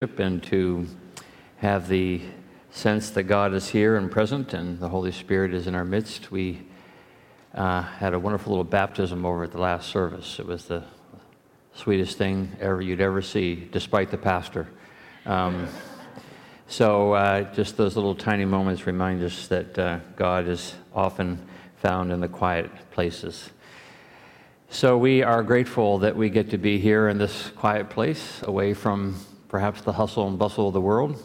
and to have the sense that God is here and present and the Holy Spirit is in our midst. We uh, had a wonderful little baptism over at the last service. It was the sweetest thing ever you'd ever see, despite the pastor. Um, so uh, just those little tiny moments remind us that uh, God is often found in the quiet places. So we are grateful that we get to be here in this quiet place, away from perhaps the hustle and bustle of the world,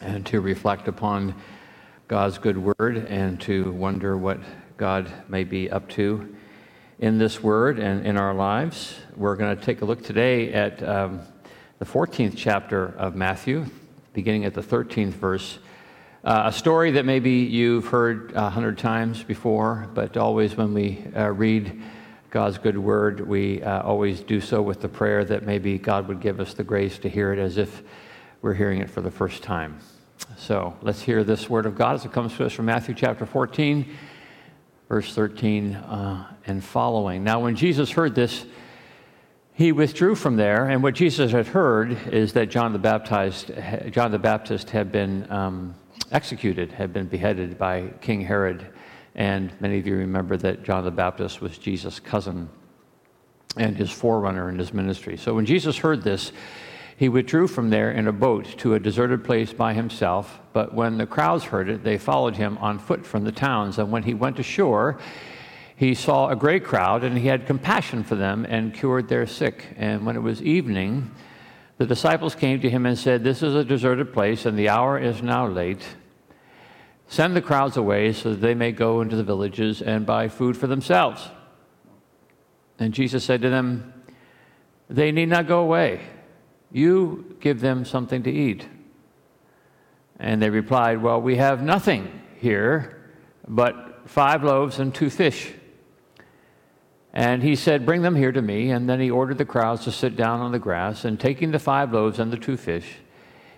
and to reflect upon God's good word and to wonder what God may be up to in this word and in our lives. We're going to take a look today at um, the 14th chapter of Matthew, beginning at the 13th verse. Uh, a story that maybe you've heard a hundred times before, but always when we uh, read God's good word, we uh, always do so with the prayer that maybe God would give us the grace to hear it as if we're hearing it for the first time. So let's hear this word of God as it comes to us from Matthew chapter 14, verse 13 uh, and following. Now, when Jesus heard this, he withdrew from there, and what Jesus had heard is that John the Baptist, John the Baptist had been um, executed, had been beheaded by King Herod. And many of you remember that John the Baptist was Jesus' cousin and his forerunner in his ministry. So when Jesus heard this, he withdrew from there in a boat to a deserted place by himself. But when the crowds heard it, they followed him on foot from the towns. And when he went ashore, he saw a great crowd, and he had compassion for them and cured their sick. And when it was evening, the disciples came to him and said, This is a deserted place, and the hour is now late. Send the crowds away so that they may go into the villages and buy food for themselves. And Jesus said to them, They need not go away. You give them something to eat. And they replied, Well, we have nothing here but five loaves and two fish. And he said, Bring them here to me. And then he ordered the crowds to sit down on the grass. And taking the five loaves and the two fish,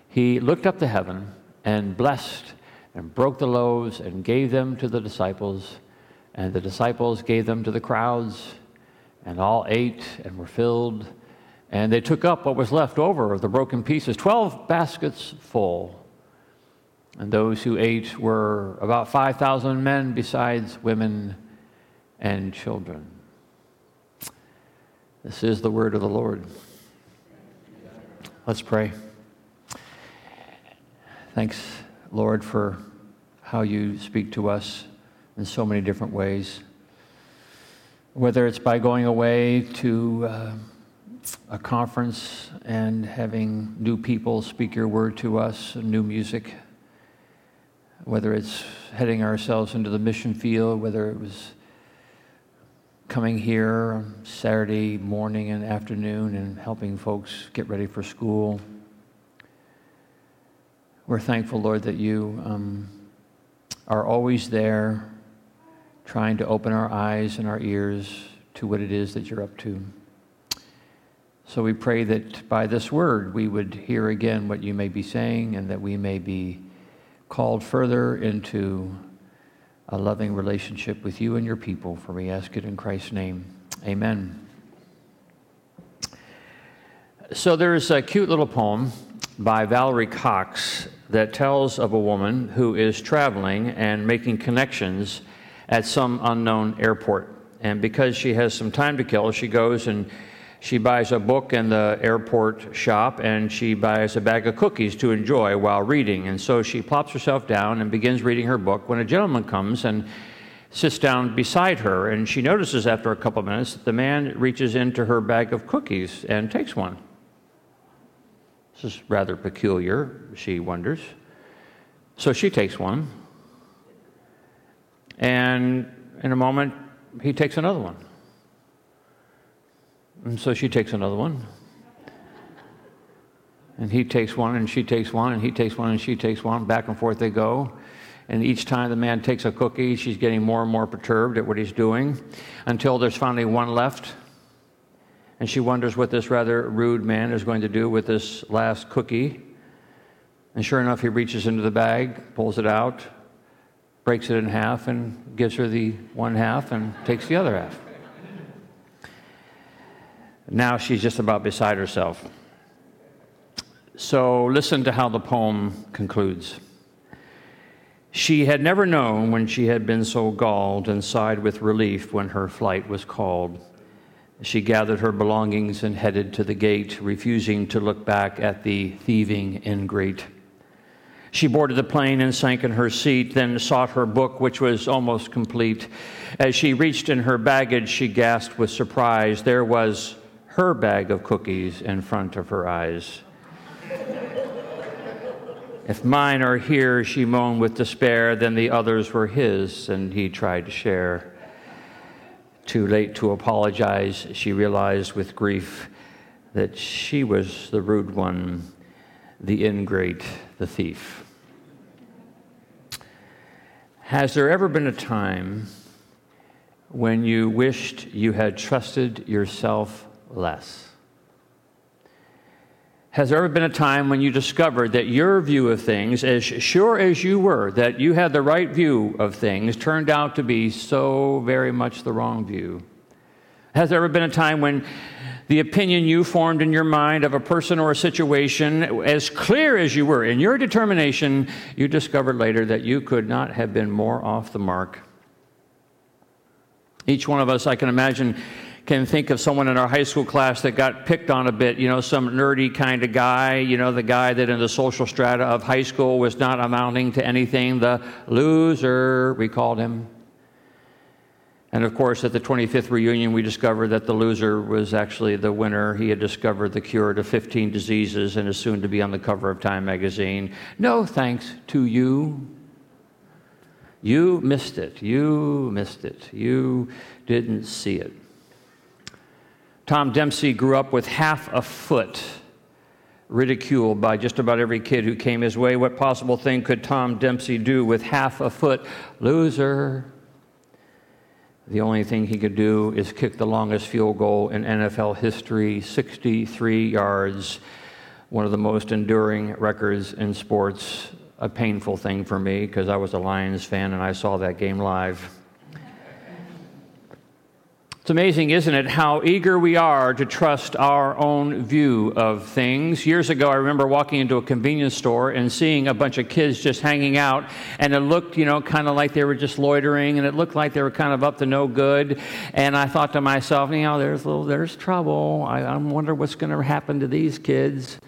he looked up to heaven and blessed and broke the loaves and gave them to the disciples. And the disciples gave them to the crowds, and all ate and were filled. And they took up what was left over of the broken pieces, 12 baskets full. And those who ate were about 5,000 men, besides women and children. This is the word of the Lord. Let's pray. Thanks Lord, for how you speak to us in so many different ways. Whether it's by going away to uh, a conference and having new people speak your word to us, new music, whether it's heading ourselves into the mission field, whether it was coming here Saturday morning and afternoon and helping folks get ready for school we're thankful, Lord, that you um, are always there trying to open our eyes and our ears to what it is that you're up to. So we pray that by this word we would hear again what you may be saying and that we may be called further into a loving relationship with you and your people. For we ask it in Christ's name. Amen. So there's a cute little poem by Valerie Cox that tells of a woman who is traveling and making connections at some unknown airport. And because she has some time to kill, she goes and she buys a book in the airport shop and she buys a bag of cookies to enjoy while reading. And so she plops herself down and begins reading her book when a gentleman comes and sits down beside her. And she notices after a couple of minutes that the man reaches into her bag of cookies and takes one. This is rather peculiar, she wonders. So she takes one. And in a moment, he takes another one. And so she takes another one. And he takes one, and she takes one, and he takes one, and she takes one. Back and forth they go. And each time the man takes a cookie, she's getting more and more perturbed at what he's doing until there's finally one left and she wonders what this rather rude man is going to do with this last cookie. And sure enough, he reaches into the bag, pulls it out, breaks it in half, and gives her the one half and takes the other half. Now she's just about beside herself. So listen to how the poem concludes. She had never known when she had been so galled and sighed with relief when her flight was called. She gathered her belongings and headed to the gate, refusing to look back at the thieving ingrate. She boarded the plane and sank in her seat, then sought her book, which was almost complete. As she reached in her baggage, she gasped with surprise. There was her bag of cookies in front of her eyes. if mine are here, she moaned with despair, then the others were his, and he tried to share. Too late to apologize, she realized with grief that she was the rude one, the ingrate, the thief. Has there ever been a time when you wished you had trusted yourself less? Has there ever been a time when you discovered that your view of things, as sure as you were that you had the right view of things, turned out to be so very much the wrong view? Has there ever been a time when the opinion you formed in your mind of a person or a situation, as clear as you were in your determination, you discovered later that you could not have been more off the mark. Each one of us, I can imagine, can think of someone in our high school class that got picked on a bit, you know, some nerdy kind of guy, you know, the guy that in the social strata of high school was not amounting to anything, the loser, we called him. And of course, at the 25th reunion, we discovered that the loser was actually the winner. He had discovered the cure to 15 diseases and is soon to be on the cover of Time magazine. No thanks to you. You missed it. You missed it. You didn't see it. Tom Dempsey grew up with half a foot, ridiculed by just about every kid who came his way. What possible thing could Tom Dempsey do with half a foot? Loser. The only thing he could do is kick the longest field goal in NFL history 63 yards, one of the most enduring records in sports. A painful thing for me because I was a Lions fan and I saw that game live. It's amazing, isn't it, how eager we are to trust our own view of things. Years ago, I remember walking into a convenience store and seeing a bunch of kids just hanging out, and it looked, you know, kind of like they were just loitering, and it looked like they were kind of up to no good. And I thought to myself, you know, there's little, there's trouble. I, I wonder what's going to happen to these kids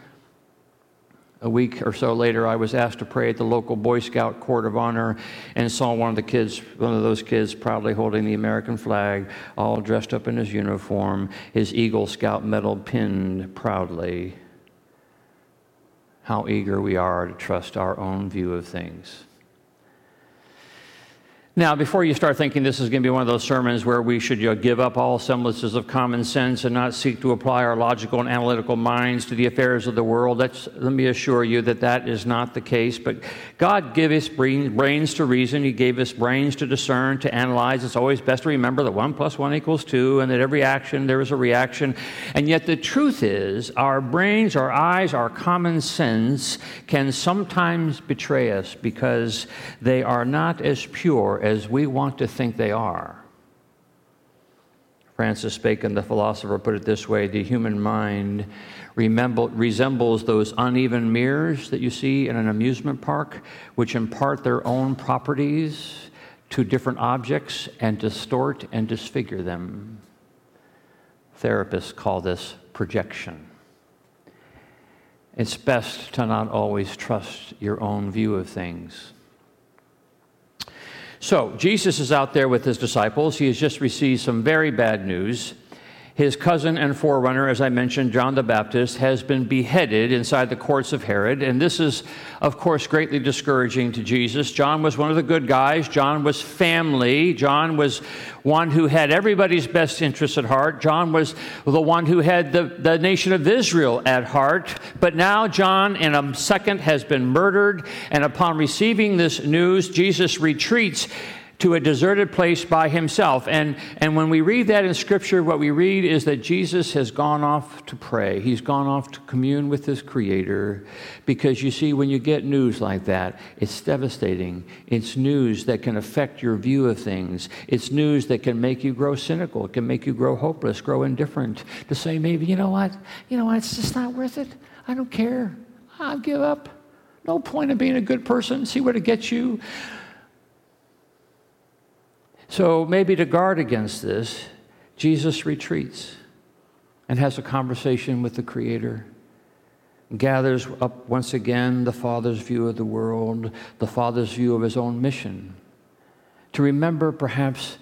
a week or so later, I was asked to pray at the local Boy Scout Court of Honor and saw one of the kids, one of those kids, proudly holding the American flag, all dressed up in his uniform, his Eagle Scout medal pinned proudly. How eager we are to trust our own view of things. Now, before you start thinking this is going to be one of those sermons where we should you know, give up all semblances of common sense and not seek to apply our logical and analytical minds to the affairs of the world, let me assure you that that is not the case. But God gave us brains to reason, He gave us brains to discern, to analyze. It's always best to remember that one plus one equals two, and that every action there is a reaction. And yet, the truth is, our brains, our eyes, our common sense can sometimes betray us because they are not as pure as we want to think they are. Francis Bacon, the philosopher, put it this way the human mind resembles those uneven mirrors that you see in an amusement park, which impart their own properties to different objects and distort and disfigure them. Therapists call this projection. It's best to not always trust your own view of things. So, Jesus is out there with his disciples. He has just received some very bad news. His cousin and forerunner, as I mentioned, John the Baptist, has been beheaded inside the courts of Herod. And this is, of course, greatly discouraging to Jesus. John was one of the good guys. John was family. John was one who had everybody's best interests at heart. John was the one who had the, the nation of Israel at heart. But now, John, in a second, has been murdered. And upon receiving this news, Jesus retreats to a deserted place by himself. And, and when we read that in Scripture, what we read is that Jesus has gone off to pray. He's gone off to commune with his Creator. Because you see, when you get news like that, it's devastating. It's news that can affect your view of things. It's news that can make you grow cynical. It can make you grow hopeless, grow indifferent. To say, maybe, you know what? You know what? It's just not worth it. I don't care. I'll give up. No point in being a good person. See where it gets you. So maybe to guard against this, Jesus retreats and has a conversation with the Creator gathers up once again the Father's view of the world, the Father's view of his own mission. To remember, perhaps,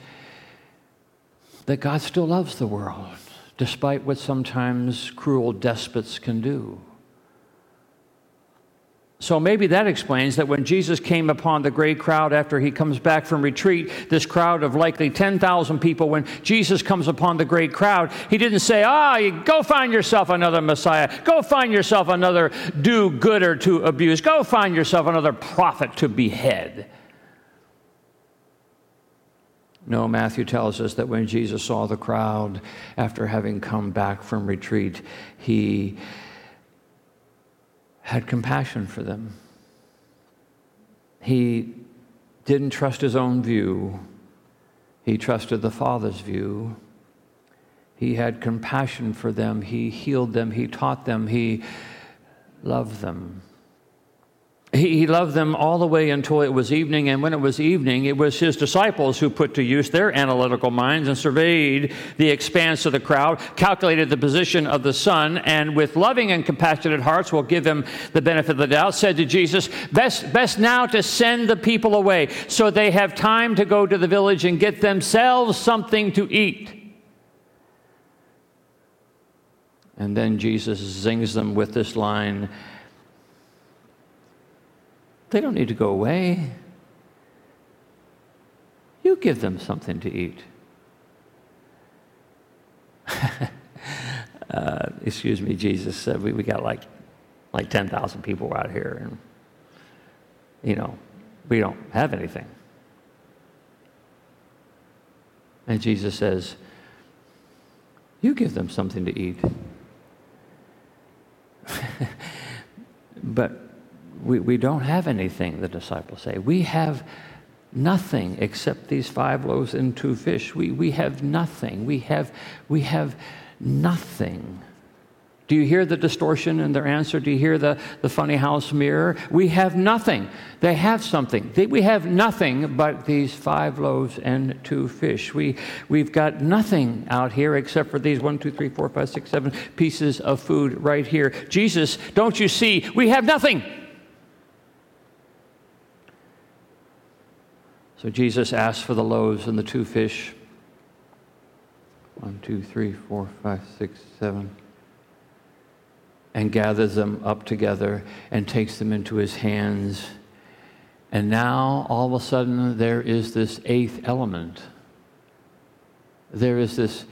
that God still loves the world, despite what sometimes cruel despots can do. So maybe that explains that when Jesus came upon the great crowd after he comes back from retreat, this crowd of likely 10,000 people, when Jesus comes upon the great crowd, he didn't say, Ah, oh, go find yourself another Messiah. Go find yourself another do gooder to abuse. Go find yourself another prophet to behead. No, Matthew tells us that when Jesus saw the crowd after having come back from retreat, he had compassion for them. He didn't trust his own view, he trusted the Father's view. He had compassion for them, he healed them, he taught them, he loved them. He, he loved them all the way until it was evening, and when it was evening, it was his disciples who put to use their analytical minds and surveyed the expanse of the crowd, calculated the position of the sun, and with loving and compassionate hearts will give him the benefit of the doubt, said to Jesus, Best, best now to send the people away so they have time to go to the village and get themselves something to eat. And then Jesus zings them with this line they don't need to go away. You give them something to eat. uh, excuse me, Jesus said, we, we got like, like 10,000 people out here, and, you know, we don't have anything. And Jesus says, You give them something to eat. but we, we don't have anything, the disciples say. We have nothing except these five loaves and two fish. We, we have nothing. We have, we have nothing. Do you hear the distortion in their answer? Do you hear the, the funny house mirror? We have nothing. They have something. They, we have nothing but these five loaves and two fish. We, we've got nothing out here except for these one, two, three, four, five, six, seven pieces of food right here. Jesus, don't you see? We have nothing. So Jesus asked for the loaves and the two fish. One, two, three, four, five, six, seven. And gathers them up together and takes them into his hands. And now, all of a sudden, there is this eighth element. There is this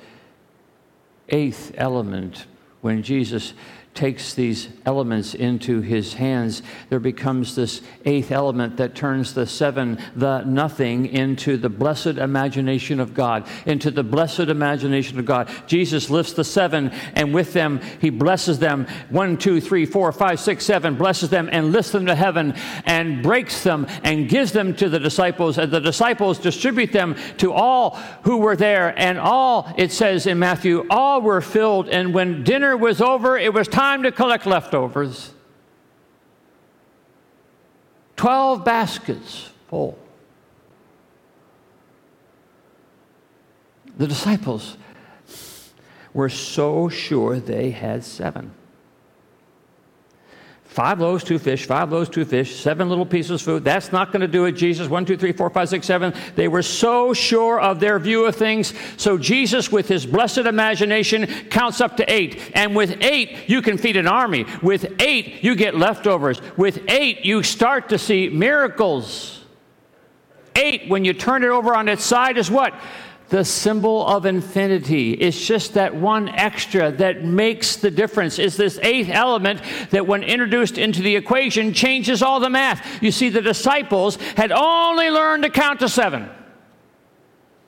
eighth element when Jesus takes these elements into his hands, there becomes this eighth element that turns the seven, the nothing, into the blessed imagination of God, into the blessed imagination of God. Jesus lifts the seven, and with them, he blesses them. One, two, three, four, five, six, seven, blesses them and lifts them to heaven and breaks them and gives them to the disciples, and the disciples distribute them to all who were there. And all, it says in Matthew, all were filled. And when dinner was over, it was time time to collect leftovers. 12 baskets full. The disciples were so sure they had seven. Five loaves, two fish, five loaves, two fish, seven little pieces of food. That's not going to do it, Jesus. One, two, three, four, five, six, seven. They were so sure of their view of things. So Jesus, with his blessed imagination, counts up to eight. And with eight, you can feed an army. With eight, you get leftovers. With eight, you start to see miracles. Eight, when you turn it over on its side, is what? The symbol of infinity. It's just that one extra that makes the difference. It's this eighth element that, when introduced into the equation, changes all the math. You see, the disciples had only learned to count to seven,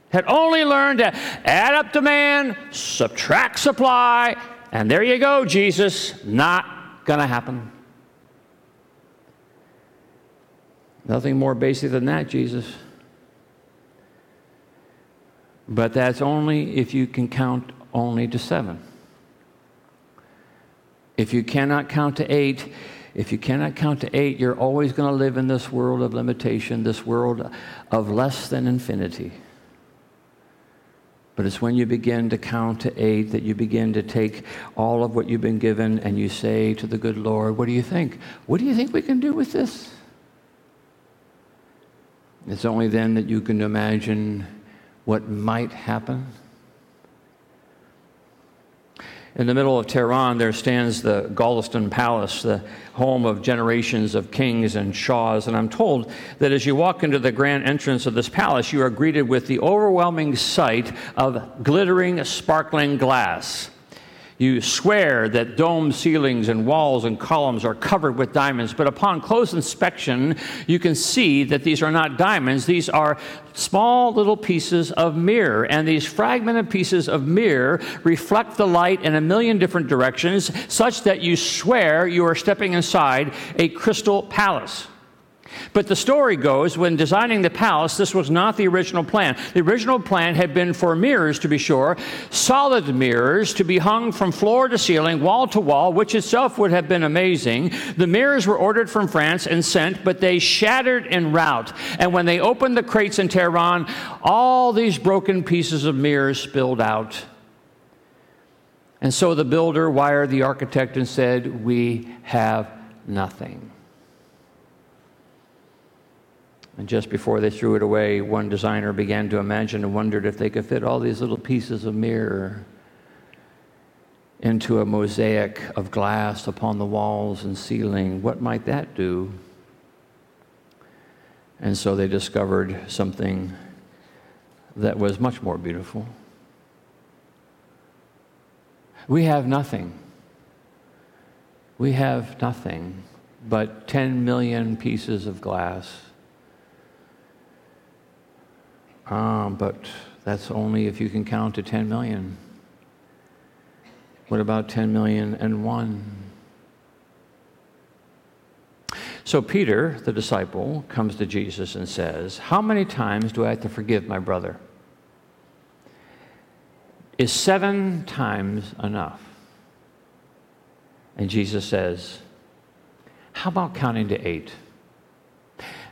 had only learned to add up demand, subtract supply, and there you go, Jesus. Not going to happen. Nothing more basic than that, Jesus. But that's only if you can count only to seven. If you cannot count to eight, If you cannot count to eight, you're always going to live in this world of limitation, this world of less than infinity. But it's when you begin to count to eight that you begin to take all of what you've been given and you say to the good Lord, What do you think? What do you think we can do with this? It's only then that you can imagine what might happen. In the middle of Tehran, there stands the Golestan Palace, the home of generations of kings and shahs. And I'm told that as you walk into the grand entrance of this palace, you are greeted with the overwhelming sight of glittering, sparkling glass. You swear that dome ceilings and walls and columns are covered with diamonds, but upon close inspection, you can see that these are not diamonds. These are small little pieces of mirror, and these fragmented pieces of mirror reflect the light in a million different directions, such that you swear you are stepping inside a crystal palace. But the story goes when designing the palace, this was not the original plan. The original plan had been for mirrors, to be sure, solid mirrors to be hung from floor to ceiling, wall to wall, which itself would have been amazing. The mirrors were ordered from France and sent, but they shattered en route. And when they opened the crates in Tehran, all these broken pieces of mirrors spilled out. And so the builder wired the architect and said, We have nothing. And just before they threw it away, one designer began to imagine and wondered if they could fit all these little pieces of mirror into a mosaic of glass upon the walls and ceiling. What might that do? And so they discovered something that was much more beautiful. We have nothing. We have nothing but 10 million pieces of glass um, but that's only if you can count to 10 million. What about 10 million and one? So Peter, the disciple, comes to Jesus and says, How many times do I have to forgive my brother? Is seven times enough? And Jesus says, How about counting to eight?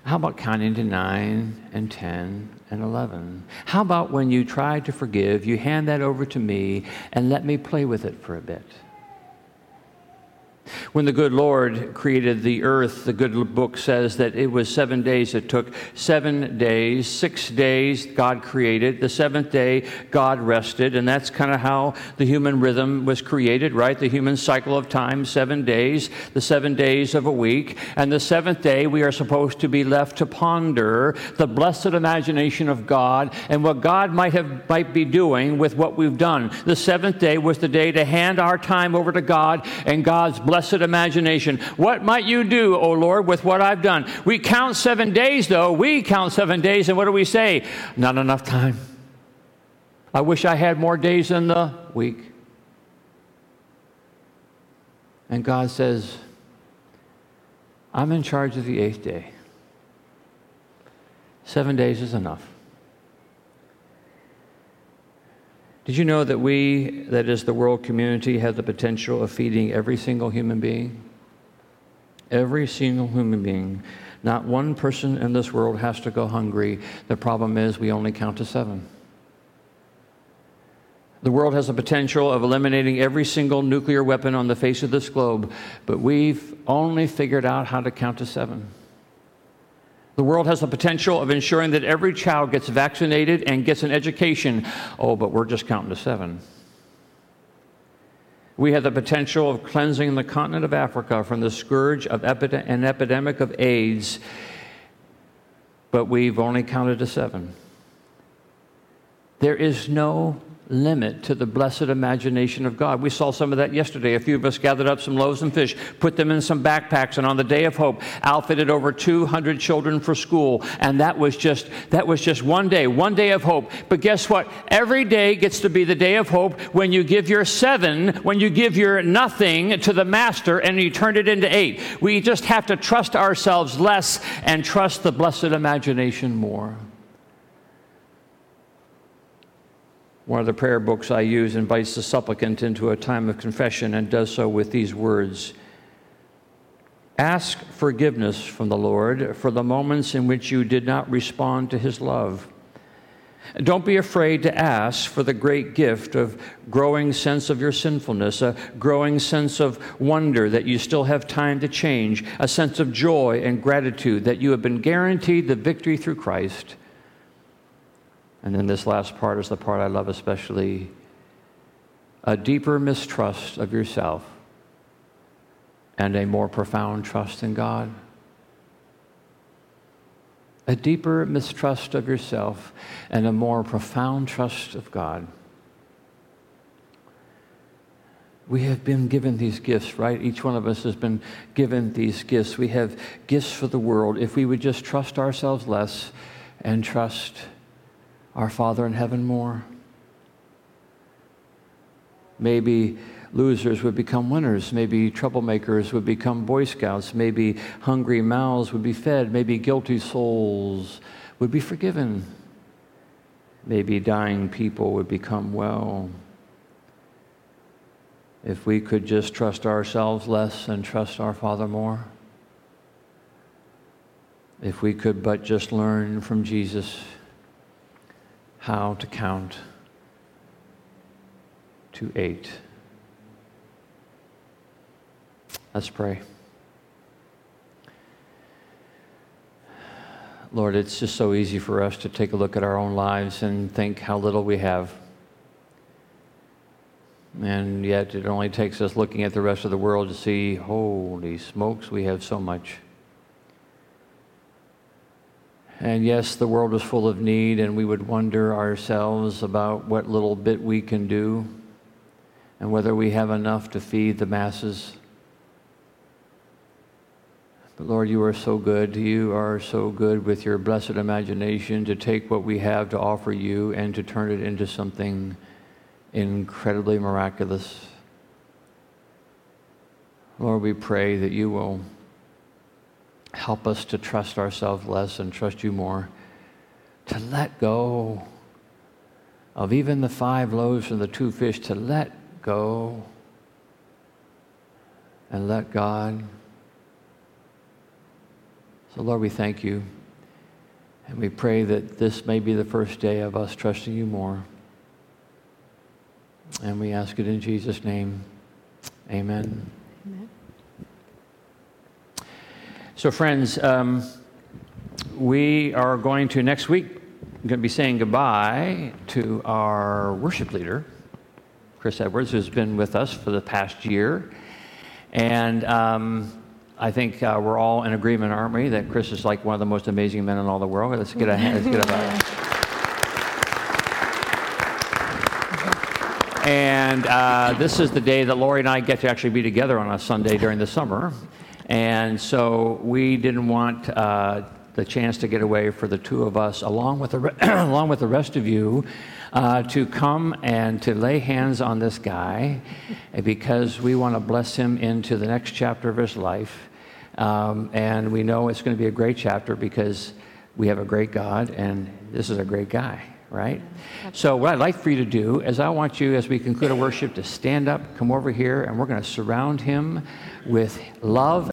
How about counting to nine and 10 and 11? How about when you try to forgive, you hand that over to me and let me play with it for a bit? When the good Lord created the earth, the good book says that it was seven days. It took seven days. Six days God created. The seventh day God rested. And that's kind of how the human rhythm was created, right? The human cycle of time, seven days, the seven days of a week. And the seventh day we are supposed to be left to ponder the blessed imagination of God and what God might have might be doing with what we've done. The seventh day was the day to hand our time over to God and God's blessed imagination. What might you do, O Lord, with what I've done? We count seven days, though. We count seven days, and what do we say? Not enough time. I wish I had more days in the week. And God says, I'm in charge of the eighth day. Seven days is enough. Did you know that we, that is the world community, have the potential of feeding every single human being? Every single human being. Not one person in this world has to go hungry. The problem is we only count to seven. The world has the potential of eliminating every single nuclear weapon on the face of this globe, but we've only figured out how to count to seven. The world has the potential of ensuring that every child gets vaccinated and gets an education. Oh, but we're just counting to seven. We have the potential of cleansing the continent of Africa from the scourge of epi- an epidemic of AIDS, but we've only counted to seven. There is no limit to the blessed imagination of God. We saw some of that yesterday. A few of us gathered up some loaves and fish, put them in some backpacks, and on the day of hope, outfitted over 200 children for school. And that was just that was just one day, one day of hope. But guess what? Every day gets to be the day of hope when you give your seven, when you give your nothing to the master and you turn it into eight. We just have to trust ourselves less and trust the blessed imagination more. One of the prayer books I use invites the supplicant into a time of confession and does so with these words Ask forgiveness from the Lord for the moments in which you did not respond to his love. Don't be afraid to ask for the great gift of growing sense of your sinfulness, a growing sense of wonder that you still have time to change, a sense of joy and gratitude that you have been guaranteed the victory through Christ. And then this last part is the part I love especially a deeper mistrust of yourself and a more profound trust in God a deeper mistrust of yourself and a more profound trust of God. We have been given these gifts, right? Each one of us has been given these gifts. We have gifts for the world. If we would just trust ourselves less and trust our Father in heaven more, maybe losers would become winners. Maybe troublemakers would become Boy Scouts. Maybe hungry mouths would be fed. Maybe guilty souls would be forgiven. Maybe dying people would become well. If we could just trust ourselves less and trust our Father more. If we could but just learn from Jesus how to count to eight. Let's pray. Lord, it's just so easy for us to take a look at our own lives and think how little we have. And yet, it only takes us looking at the rest of the world to see, holy smokes, we have so much. And yes, the world is full of need, and we would wonder ourselves about what little bit we can do and whether we have enough to feed the masses. But Lord, you are so good. You are so good with your blessed imagination to take what we have to offer you and to turn it into something incredibly miraculous. Lord, we pray that you will help us to trust ourselves less and trust you more, to let go of even the five loaves and the two fish, to let go and let God. So, Lord, we thank you. And we pray that this may be the first day of us trusting you more. And we ask it in Jesus' name. Amen. Amen. So, friends, um, we are going to next week, going to be saying goodbye to our worship leader, Chris Edwards, who's been with us for the past year. And um, I think uh, we're all in agreement, aren't we, that Chris is like one of the most amazing men in all the world. Let's get a hand. Let's get a And uh, this is the day that Lori and I get to actually be together on a Sunday during the summer. And so we didn't want uh, the chance to get away for the two of us, along with the, re- along with the rest of you, uh, to come and to lay hands on this guy because we want to bless him into the next chapter of his life. Um, and we know it's going to be a great chapter because we have a great God and this is a great guy, right? So, what I'd like for you to do is, I want you, as we conclude our worship, to stand up, come over here, and we're going to surround him with love